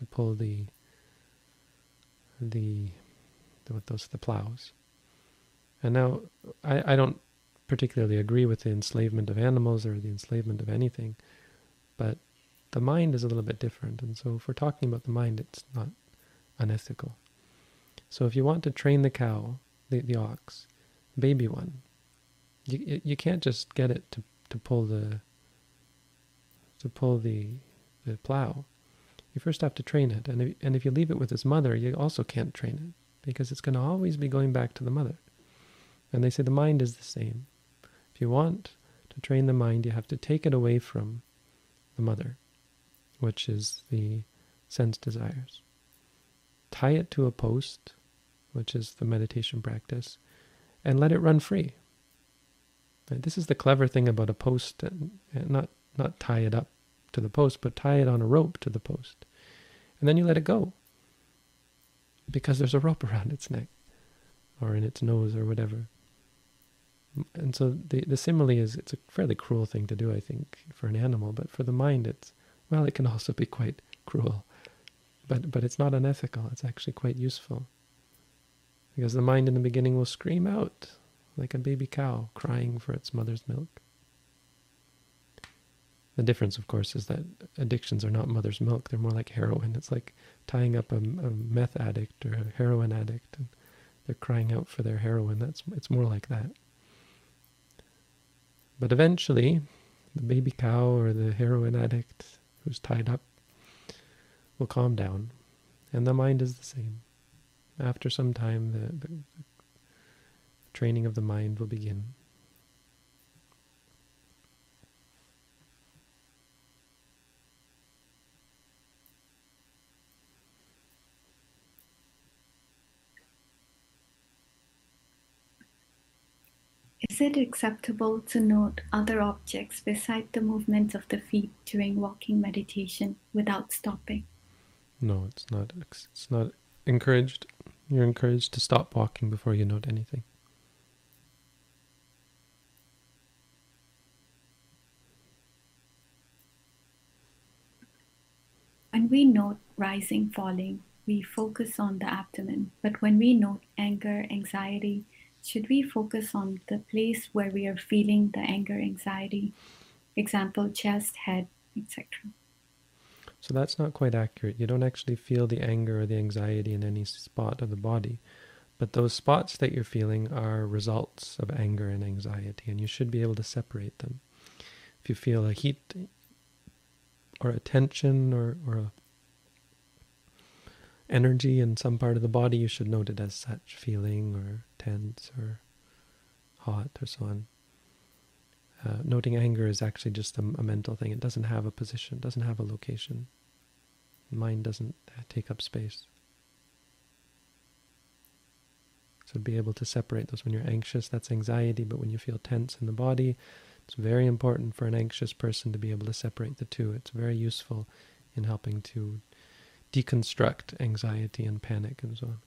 to pull the the what those the plows. And now I, I don't particularly agree with the enslavement of animals or the enslavement of anything, but the mind is a little bit different. And so if we're talking about the mind, it's not unethical. So if you want to train the cow, the, the ox, baby one, you you can't just get it to, to pull the to pull the the plow. You first have to train it, and if, and if you leave it with its mother, you also can't train it because it's going to always be going back to the mother. And they say the mind is the same. If you want to train the mind, you have to take it away from the mother, which is the sense desires. Tie it to a post, which is the meditation practice, and let it run free. This is the clever thing about a post, and, and not not tie it up to the post, but tie it on a rope to the post, and then you let it go. Because there's a rope around its neck, or in its nose, or whatever. And so the the simile is it's a fairly cruel thing to do, I think, for an animal, but for the mind, it's well, it can also be quite cruel, but but it's not unethical. It's actually quite useful. Because the mind in the beginning will scream out like a baby cow crying for its mother's milk. The difference, of course, is that addictions are not mother's milk. They're more like heroin. It's like tying up a, a meth addict or a heroin addict, and they're crying out for their heroin. That's it's more like that. But eventually, the baby cow or the heroin addict who's tied up will calm down, and the mind is the same. After some time, the, the training of the mind will begin. Is it acceptable to note other objects beside the movement of the feet during walking meditation without stopping? No, it's not. It's not encouraged. You're encouraged to stop walking before you note anything. When we note rising, falling, we focus on the abdomen. But when we note anger, anxiety, should we focus on the place where we are feeling the anger, anxiety? Example, chest, head, etc. So that's not quite accurate. You don't actually feel the anger or the anxiety in any spot of the body. But those spots that you're feeling are results of anger and anxiety, and you should be able to separate them. If you feel a heat or a tension or, or a energy in some part of the body, you should note it as such feeling or tense or hot or so on. Uh, noting anger is actually just a, a, mental thing. It doesn't have a position, doesn't have a location. Mind doesn't take up space. So be able to separate those. When you're anxious, that's anxiety, but when you feel tense in the body, it's very important for an anxious person to be able to separate the two. It's very useful in helping to deconstruct anxiety and panic and so on.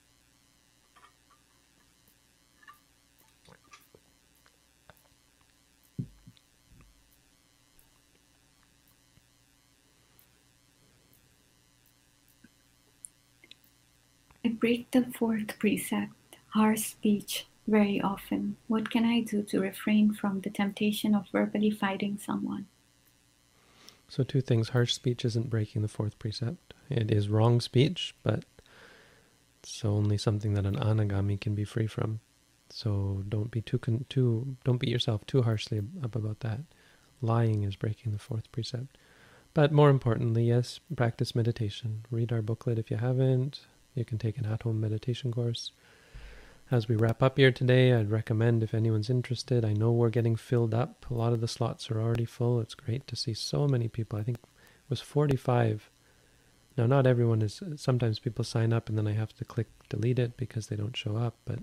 Break the fourth precept, harsh speech, very often. What can I do to refrain from the temptation of verbally fighting someone? So, two things harsh speech isn't breaking the fourth precept. It is wrong speech, but it's only something that an anagami can be free from. So, don't be too, too don't beat yourself too harshly up about that. Lying is breaking the fourth precept. but more importantly, yes, practice meditation. Read our booklet if you haven't. You can take an at home meditation course. As we wrap up here today, I'd recommend if anyone's interested. I know we're getting filled up. A lot of the slots are already full. It's great to see so many people. I think it was 45. Now, not everyone is. Sometimes people sign up and then I have to click delete it because they don't show up. But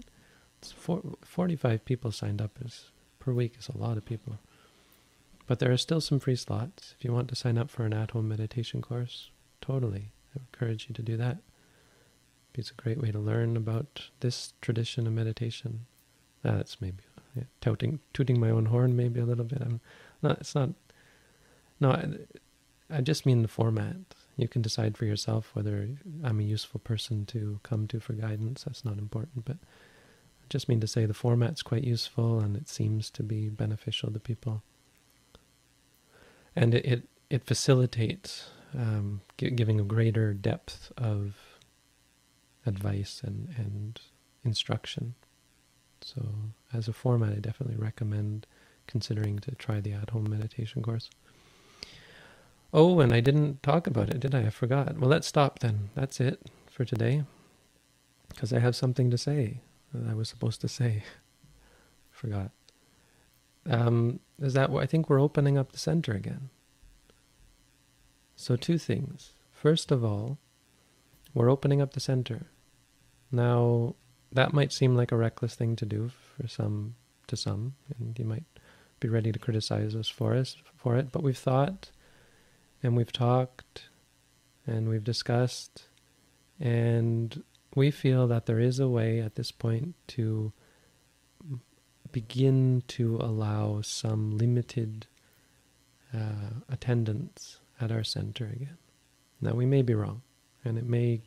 it's four, 45 people signed up is, per week is a lot of people. But there are still some free slots. If you want to sign up for an at home meditation course, totally. I encourage you to do that. It's a great way to learn about this tradition of meditation. Ah, that's maybe yeah, touting, tooting my own horn, maybe a little bit. I'm not. It's not. No, I, I just mean the format. You can decide for yourself whether I'm a useful person to come to for guidance. That's not important, but I just mean to say the format's quite useful and it seems to be beneficial to people and it it, it facilitates um, giving a greater depth of advice and and instruction. So as a format, I definitely recommend considering to try the at-home meditation course. Oh, and I didn't talk about it, did I? I forgot. Well, let's stop then. That's it for today. Because I have something to say that I was supposed to say. forgot. Um, is that what I think we're opening up the center again. So two things. First of all, we're opening up the center. Now, that might seem like a reckless thing to do for some to some, and you might be ready to criticize us for us for it, but we've thought and we've talked and we've discussed and we feel that there is a way at this point to begin to allow some limited uh, attendance at our center again. Now, we may be wrong, and it may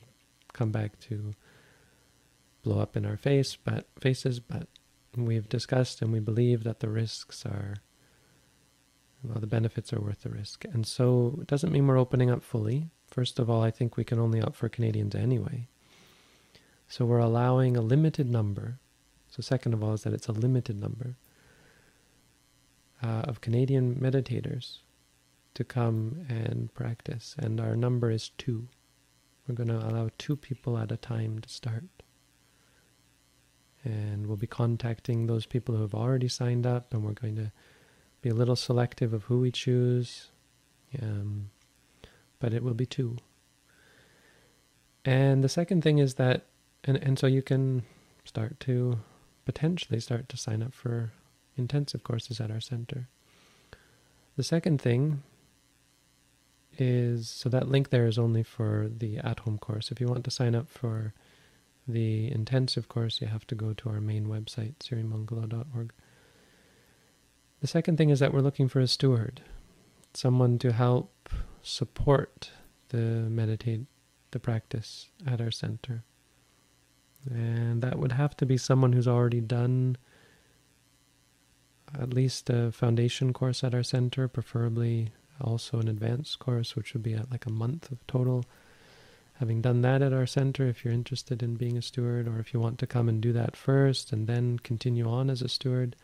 come back to blow up in our face, but faces, but we've discussed and we believe that the risks are well, the benefits are worth the risk. And so it doesn't mean we're opening up fully. First of all, I think we can only opt for Canadians anyway. So we're allowing a limited number so, second of all, is that it's a limited number uh, of Canadian meditators to come and practice, and our number is two. We're going to allow two people at a time to start. And we'll be contacting those people who have already signed up, and we're going to be a little selective of who we choose. Um, but it will be two. And the second thing is that, and, and so you can start to potentially start to sign up for intensive courses at our center. The second thing is so that link there is only for the at home course. If you want to sign up for the intensive course, you have to go to our main website, sirimangalo.org. The second thing is that we're looking for a steward, someone to help support the meditate the practice at our center. And that would have to be someone who's already done at least a foundation course at our center, preferably also an advanced course, which would be at like a month of total. Having done that at our center, if you're interested in being a steward, or if you want to come and do that first and then continue on as a steward,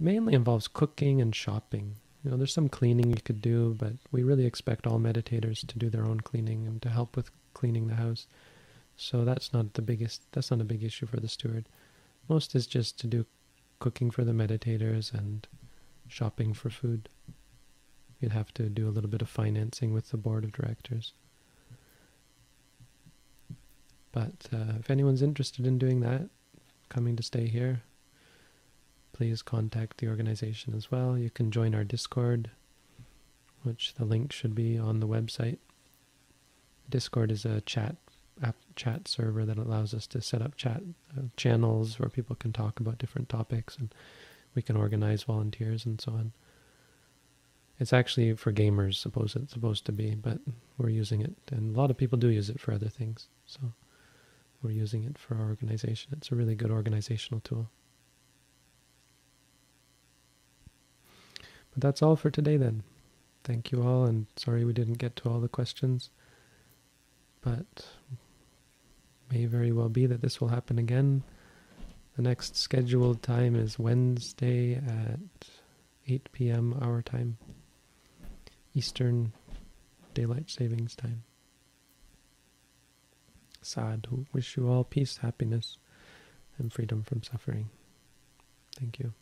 mainly involves cooking and shopping. You know, there's some cleaning you could do, but we really expect all meditators to do their own cleaning and to help with cleaning the house. So that's not the biggest, that's not a big issue for the steward. Most is just to do cooking for the meditators and shopping for food. You'd have to do a little bit of financing with the board of directors. But uh, if anyone's interested in doing that, coming to stay here, please contact the organization as well. You can join our Discord, which the link should be on the website. Discord is a chat app chat server that allows us to set up chat uh, channels where people can talk about different topics and we can organize volunteers and so on. It's actually for gamers, suppose it's supposed to be, but we're using it, and a lot of people do use it for other things. So we're using it for our organization. It's a really good organizational tool. But that's all for today then. Thank you all, and sorry we didn't get to all the questions. But may very well be that this will happen again. The next scheduled time is Wednesday at 8 p.m. our time. Eastern Daylight Savings Time. Sadhu. Wish you all peace, happiness, and freedom from suffering. Thank you.